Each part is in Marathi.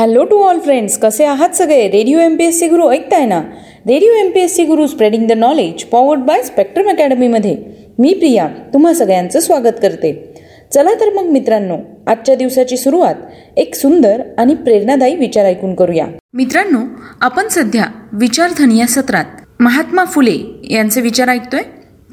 हॅलो टू ऑल फ्रेंड्स कसे आहात सगळे? Radio M P S C Guru ऐकताय ना? Radio M P S C Guru spreading the knowledge powered by Spectrum अकॅडमीमध्ये मी प्रिया तुम्हा सगळ्यांचं स्वागत करते. चला तर मग मित्रांनो आजच्या दिवसाची सुरुवात एक सुंदर आणि प्रेरणादायी विचार ऐकून करूया. मित्रांनो आपण सध्या विचारधन या सत्रात महात्मा फुले यांचे विचार ऐकतोय.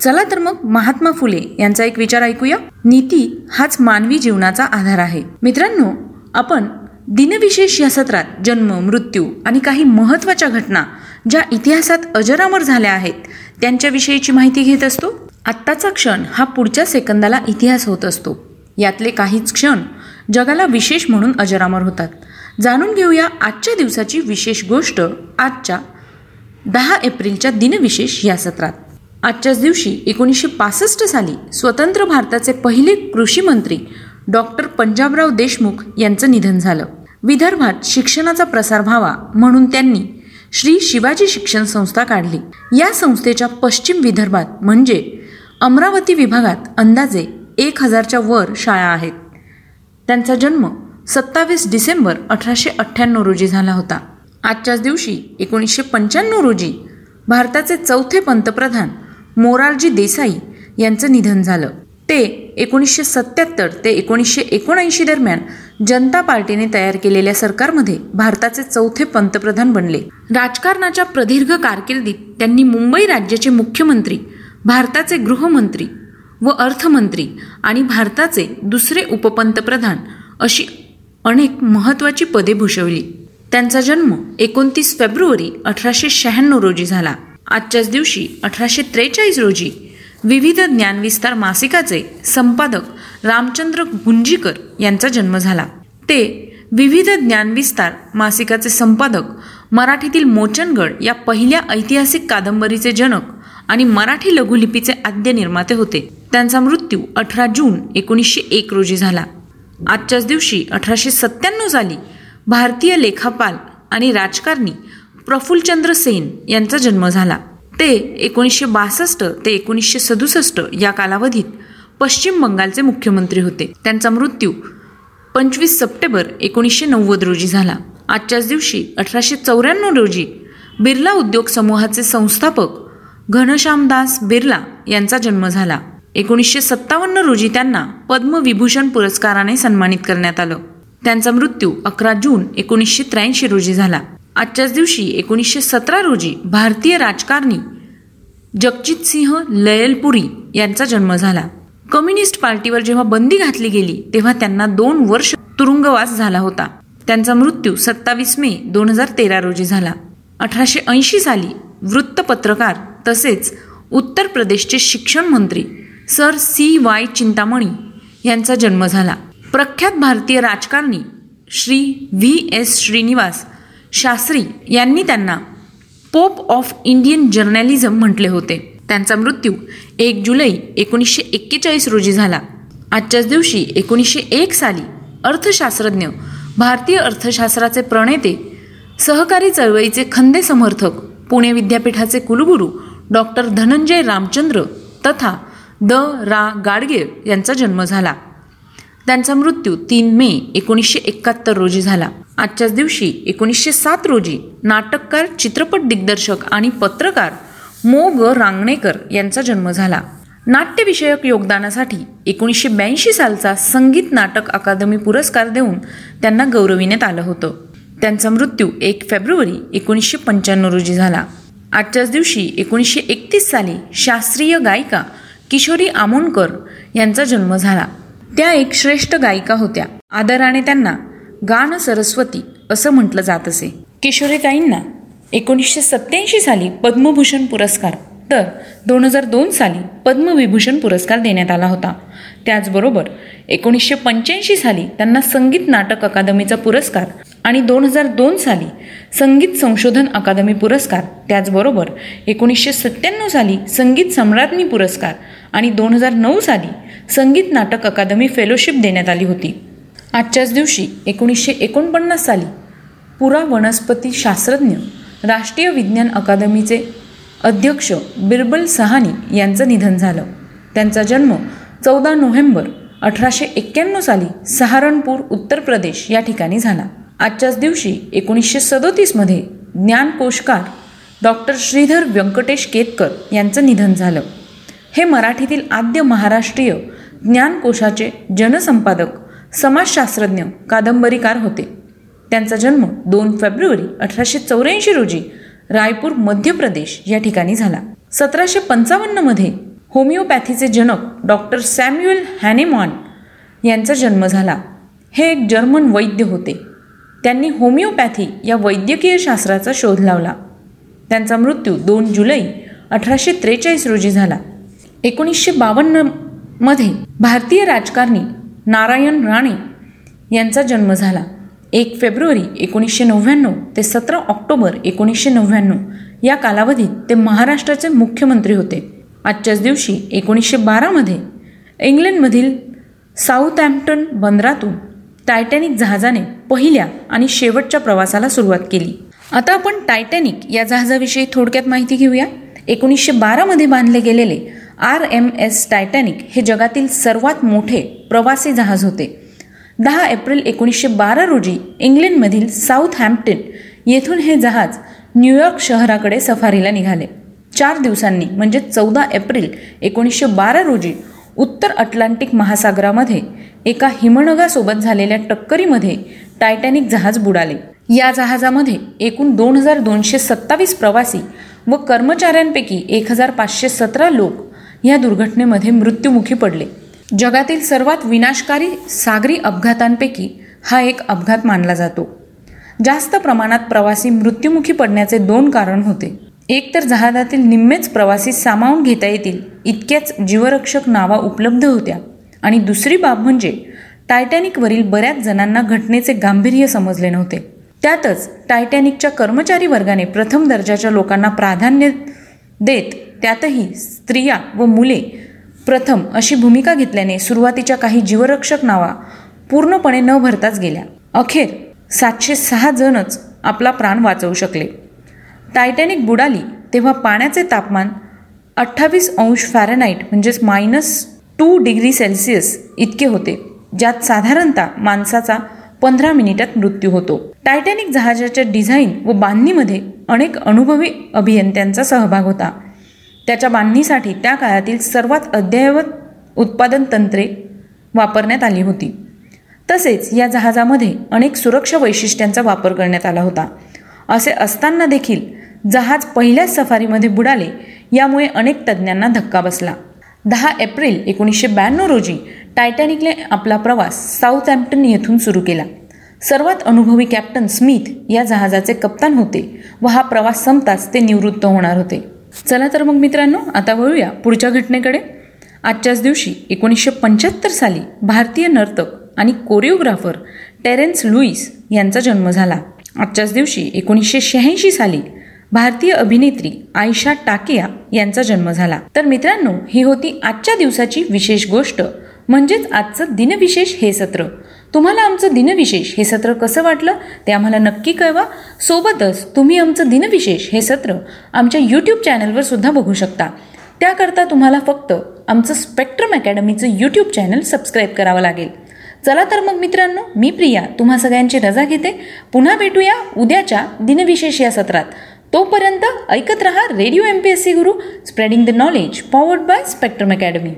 चला तर मग महात्मा फुले यांचा एक विचार ऐकूया. नीती हाच मानवी जीवनाचा आधार आहे. मित्रांनो आपण दिनविशेष या सत्रात जन्म मृत्यू आणि काही महत्त्वाच्या घटना ज्या इतिहासात अजरामर झाल्या आहेत त्यांच्याविषयीची माहिती घेत असतो. आत्ताचा क्षण हा पुढच्या सेकंदाला इतिहास होत असतो. यातले काहीच क्षण जगाला विशेष म्हणून अजरामर होतात. जाणून घेऊया आजच्या दिवसाची विशेष गोष्ट आजच्या दहा एप्रिलच्या दिनविशेष या सत्रात. आजच्याच दिवशी एकोणीसशे पासष्ट साली स्वतंत्र भारताचे पहिले कृषी मंत्री डॉक्टर पंजाबराव देशमुख यांचं निधन झालं. विदर्भात शिक्षणाचा प्रसार व्हावा म्हणून त्यांनी श्री शिवाजी शिक्षण संस्था काढली. या संस्थेच्या पश्चिम विदर्भात म्हणजे अमरावती विभागात अंदाजे एक हजारच्या वर शाळा आहेत. त्यांचा जन्म सत्तावीस डिसेंबर अठराशे अठ्ठ्याण्णव रोजी झाला होता. आजच्याच दिवशी एकोणीसशे पंच्याण्णव रोजी भारताचे चौथे पंतप्रधान मोरारजी देसाई यांचं निधन झालं. ते एकोणीसशे सत्याहत्तर ते एकोणीसशे एकोणऐंशी दरम्यान जनता पार्टीने तयार केलेल्या सरकारमध्ये भारताचे चौथे पंतप्रधान बनले. राजकारणाच्या प्रदीर्घ कारकिर्दीत त्यांनी मुंबई राज्याचे मुख्यमंत्री भारताचे गृहमंत्री व अर्थमंत्री आणि भारताचे दुसरे उपपंतप्रधान अशी अनेक महत्त्वाची पदे भूषवली. त्यांचा जन्म एकोणतीस फेब्रुवारी अठराशे शहाण्णव रोजी झाला. आजच्याच दिवशी अठराशे त्रेचाळीस रोजी विविध ज्ञानविस्तार मासिकाचे संपादक रामचंद्र गुंजीकर यांचा जन्म झाला. ते विविध ज्ञानविस्तार मासिकाचे संपादक मराठीतील मोचनगड या पहिल्या ऐतिहासिक कादंबरीचे जनक आणि मराठी लघुलिपीचे आद्य निर्माते होते. त्यांचा मृत्यू अठरा जून एकोणीसशे एक रोजी झाला. आजच्याच दिवशी अठराशे सत्त्याण्णव साली भारतीय लेखापाल आणि राजकारणी प्रफुल्लचंद्र सेन यांचा जन्म झाला. ते एकोणीसशे बासष्ट ते एकोणीसशे सदुसष्ट या कालावधीत पश्चिम बंगालचे मुख्यमंत्री होते. त्यांचा मृत्यू पंचवीस सप्टेंबर एकोणीसशे नव्वद रोजी झाला. आजच्याच दिवशी अठराशे चौऱ्याण्णव रोजी बिर्ला उद्योग समूहाचे संस्थापक घनश्यामदास बिर्ला यांचा जन्म झाला. एकोणीसशे सत्तावन्न रोजी त्यांना पद्मविभूषण पुरस्काराने सन्मानित करण्यात आलं. त्यांचा मृत्यू अकरा जून एकोणीसशे त्र्याऐंशी रोजी झाला. आजच्याच दिवशी एकोणीसशे सतरा रोजी भारतीय राजकारणी जगजित सिंह लयलपुरी यांचा जन्म झाला. कम्युनिस्ट पार्टीवर जेव्हा बंदी घातली गेली तेव्हा त्यांना दोन वर्ष तुरुंगवास झाला होता. त्यांचा मृत्यू सत्तावीस मे दोन हजार तेरा रोजी झाला. अठराशे ऐंशी साली वृत्तपत्रकार तसेच उत्तर प्रदेशचे शिक्षण मंत्री सर सी वाय चिंतामणी यांचा जन्म झाला. प्रख्यात भारतीय राजकारणी श्री व्ही एस श्रीनिवास शास्त्री यांनी त्यांना पोप ऑफ इंडियन जर्नलिझम म्हटले होते. त्यांचा मृत्यू एक जुलै एकोणीसशे एक्केचाळीस रोजी झाला. आजच्याच दिवशी एकोणीसशे एक साली अर्थशास्त्रज्ञ भारतीय अर्थशास्त्राचे प्रणेते सहकारी चळवळीचे खंदे समर्थक पुणे विद्यापीठाचे कुलगुरू डॉक्टर धनंजय रामचंद्र तथा द रा गाडगे यांचा जन्म झाला. त्यांचा मृत्यू तीन मे एकोणीसशे एकाहत्तर रोजी झाला. आजच्याच दिवशी एकोणीसशे सात रोजी नाटककार चित्रपट दिग्दर्शक आणि पत्रकार मो. ग. रांगणेकर यांचा जन्म झाला. नाट्यविषयक योगदानासाठी एकोणीसशे ब्याऐंशी सालचा संगीत नाटक अकादमी पुरस्कार देऊन त्यांना गौरविण्यात आलं होतं. त्यांचा मृत्यू एक फेब्रुवारी एकोणीसशे पंच्याण्णव रोजी झाला. आजच्याच दिवशी एकोणीसशे एकतीस साली शास्त्रीय गायिका किशोरी आमोणकर यांचा जन्म झाला. त्या एक श्रेष्ठ गायिका होत्या. आदराने त्यांना गान सरस्वती असं म्हटलं जात असे. किशोरीताईंना एकोणीसशे सत्याऐंशी साली पद्मभूषण पुरस्कार तर दोन हजार दोन साली पद्मविभूषण पुरस्कार देण्यात आला होता. त्याचबरोबर एकोणीसशे पंच्याऐंशी साली त्यांना संगीत नाटक अकादमीचा पुरस्कार आणि दोन हजार दोन साली संगीत संशोधन अकादमी पुरस्कार त्याचबरोबर एकोणीसशे सत्त्याण्णव साली संगीत सम्राज्ञी पुरस्कार आणि दोन हजार नऊ साली संगीत नाटक अकादमी फेलोशिप देण्यात आली होती. आजच्याच दिवशी एकोणीसशे एकोणपन्नास साली पुरा वनस्पती शास्त्रज्ञ राष्ट्रीय विज्ञान अकादमीचे अध्यक्ष बिरबल सहानी यांचं निधन झालं. त्यांचा जन्म चौदा नोव्हेंबर अठराशे एक्क्याण्णव साली सहारणपूर उत्तर प्रदेश या ठिकाणी झाला. आजच्याच दिवशी एकोणीसशे सदोतीसमध्ये ज्ञानकोशकार डॉक्टर श्रीधर व्यंकटेश केतकर यांचं निधन झालं. हे मराठीतील आद्य महाराष्ट्रीय ज्ञानकोशाचे जनसंपादक समाजशास्त्रज्ञ कादंबरीकार होते. त्यांचा जन्म दोन फेब्रुवारी अठराशे चौऱ्याऐंशी रोजी रायपूर मध्य प्रदेश या ठिकाणी झाला. सतराशे पंचावन्नमध्ये होमिओपॅथीचे जनक डॉक्टर सॅम्युएल हॅनेमॉन यांचा जन्म झाला. हे एक जर्मन वैद्य होते. त्यांनी होमिओपॅथी या वैद्यकीय शास्त्राचा शोध लावला. त्यांचा मृत्यू दोन जुलै अठराशे त्रेचाळीस रोजी झाला. एकोणीसशे बावन्न मध्ये भारतीय राजकारणी नारायण राणे यांचा जन्म झाला. एक फेब्रुवारी एकोणीसशे नव्याण्णव ते सतरा ऑक्टोबर एकोणीसशे नव्याण्णव या कालावधीत ते महाराष्ट्राचे मुख्यमंत्री होते. आजच्याच दिवशी एकोणीसशे बारामध्ये इंग्लंडमधील साऊथॅम्प्टन बंदरातून टायटॅनिक जहाजाने पहिल्या आणि शेवटच्या प्रवासाला सुरुवात केली. आता आपण टायटॅनिक या जहाजाविषयी थोडक्यात माहिती घेऊया. एकोणीसशे बारामध्ये बांधले गेलेले आर एम एस टायटॅनिक हे जगातील सर्वात मोठे प्रवासी जहाज होते. दहा एप्रिल एकोणीसशे बारा रोजी इंग्लंडमधील साऊथ हॅम्प्टन येथून हे जहाज न्यूयॉर्क शहराकडे सफारीला निघाले. चार दिवसांनी म्हणजे चौदा एप्रिल एकोणीसशे बारा रोजी उत्तर अटलांटिक महासागरामध्ये एका हिमनगासोबत झालेल्या टक्करीमध्ये टायटॅनिक जहाज बुडाले. या जहाजामध्ये एकूण दोन हजार दोनशे सत्तावीस प्रवासी व कर्मचाऱ्यांपैकी एक हजार पाचशे सतरा लोक या दुर्घटनेमध्ये मृत्युमुखी पडले. जगातील सर्वात विनाशकारी सागरी अपघातांपैकी हा एक अपघात मानला जातो. जास्त प्रमाणात प्रवासी मृत्युमुखी पडण्याचे दोन कारण होते. एक तर जहाजातील निम्मेच प्रवासी सामावून घेता येतील इतक्याच जीवरक्षक नावा उपलब्ध होत्या. आणि दुसरी बाब म्हणजे टायटॅनिकवरील बऱ्याच जणांना घटनेचे गांभीर्य समजले नव्हते. त्यातच टायटॅनिकच्या कर्मचारी वर्गाने प्रथम दर्जाच्या लोकांना प्राधान्य देत त्यातही स्त्रिया व मुले प्रथम अशी भूमिका घेतल्याने सुरुवातीच्या काही जीवरक्षक नावा पूर्णपणे न भरताच गेल्या. अखेर सातशे सहा जणच आपला प्राण वाचवू शकले. टायटॅनिक बुडाली तेव्हा पाण्याचे तापमान अठ्ठावीस अंश फॅरनाईट म्हणजेच मायनस टू डिग्री सेल्सिअस इतके होते ज्यात साधारणतः माणसाचा पंधरा मिनिटात मृत्यू होतो. टायटॅनिक जहाजाच्या डिझाईन व बांधणीमध्ये अनेक अनुभवी अभियंत्यांचा सहभाग होता. त्याच्या बांधणीसाठी त्या काळातील सर्वात अद्ययावत उत्पादन तंत्रे वापरण्यात आली होती. तसेच या जहाजामध्ये अनेक सुरक्षा वैशिष्ट्यांचा वापर करण्यात आला होता. असे असताना देखील जहाज पहिल्याच सफारीमध्ये बुडाले यामुळे अनेक तज्ज्ञांना धक्का बसला. दहा एप्रिल एकोणीसशे ब्याण्णव रोजी टायटॅनिकने आपला प्रवास साऊथ हॅम्प्टन येथून सुरू केला. सर्वात अनुभवी कॅप्टन स्मिथ या जहाजाचे कप्तान होते व हा प्रवास संपताच ते निवृत्त होणार होते. चला तर मग मित्रांनो आता वळूया पुढच्या घटनेकडे. आजच्याच दिवशी एकोणीसशे पंच्याहत्तर साली भारतीय नर्तक आणि कोरिओग्राफर टेरेन्स लुईस यांचा जन्म झाला. आजच्याच दिवशी एकोणीसशे शहाऐंशी साली भारतीय अभिनेत्री आयशा टाकिया यांचा जन्म झाला. तर मित्रांनो ही होती आजच्या दिवसाची विशेष गोष्ट म्हणजेच आजचं दिनविशेष हे सत्र. तुम्हाला आमचं दिनविशेष हे सत्र कसं वाटलं ते आम्हाला नक्की कळवा. सोबतच तुम्ही आमचं दिनविशेष हे सत्र आमच्या यूट्यूब चॅनलवर सुद्धा बघू शकता. त्याकरता तुम्हाला फक्त आमचं स्पेक्ट्रम अकॅडमीचं यूट्यूब चॅनल सबस्क्राईब करावं लागेल. चला तर मग मित्रांनो मी प्रिया तुम्हा सगळ्यांची रजा घेते. पुन्हा भेटूया उद्याच्या दिनविशेष या सत्रात. तोपर्यंत ऐकत रहा radio M P S C Guru spreading the knowledge powered by Spectrum Academy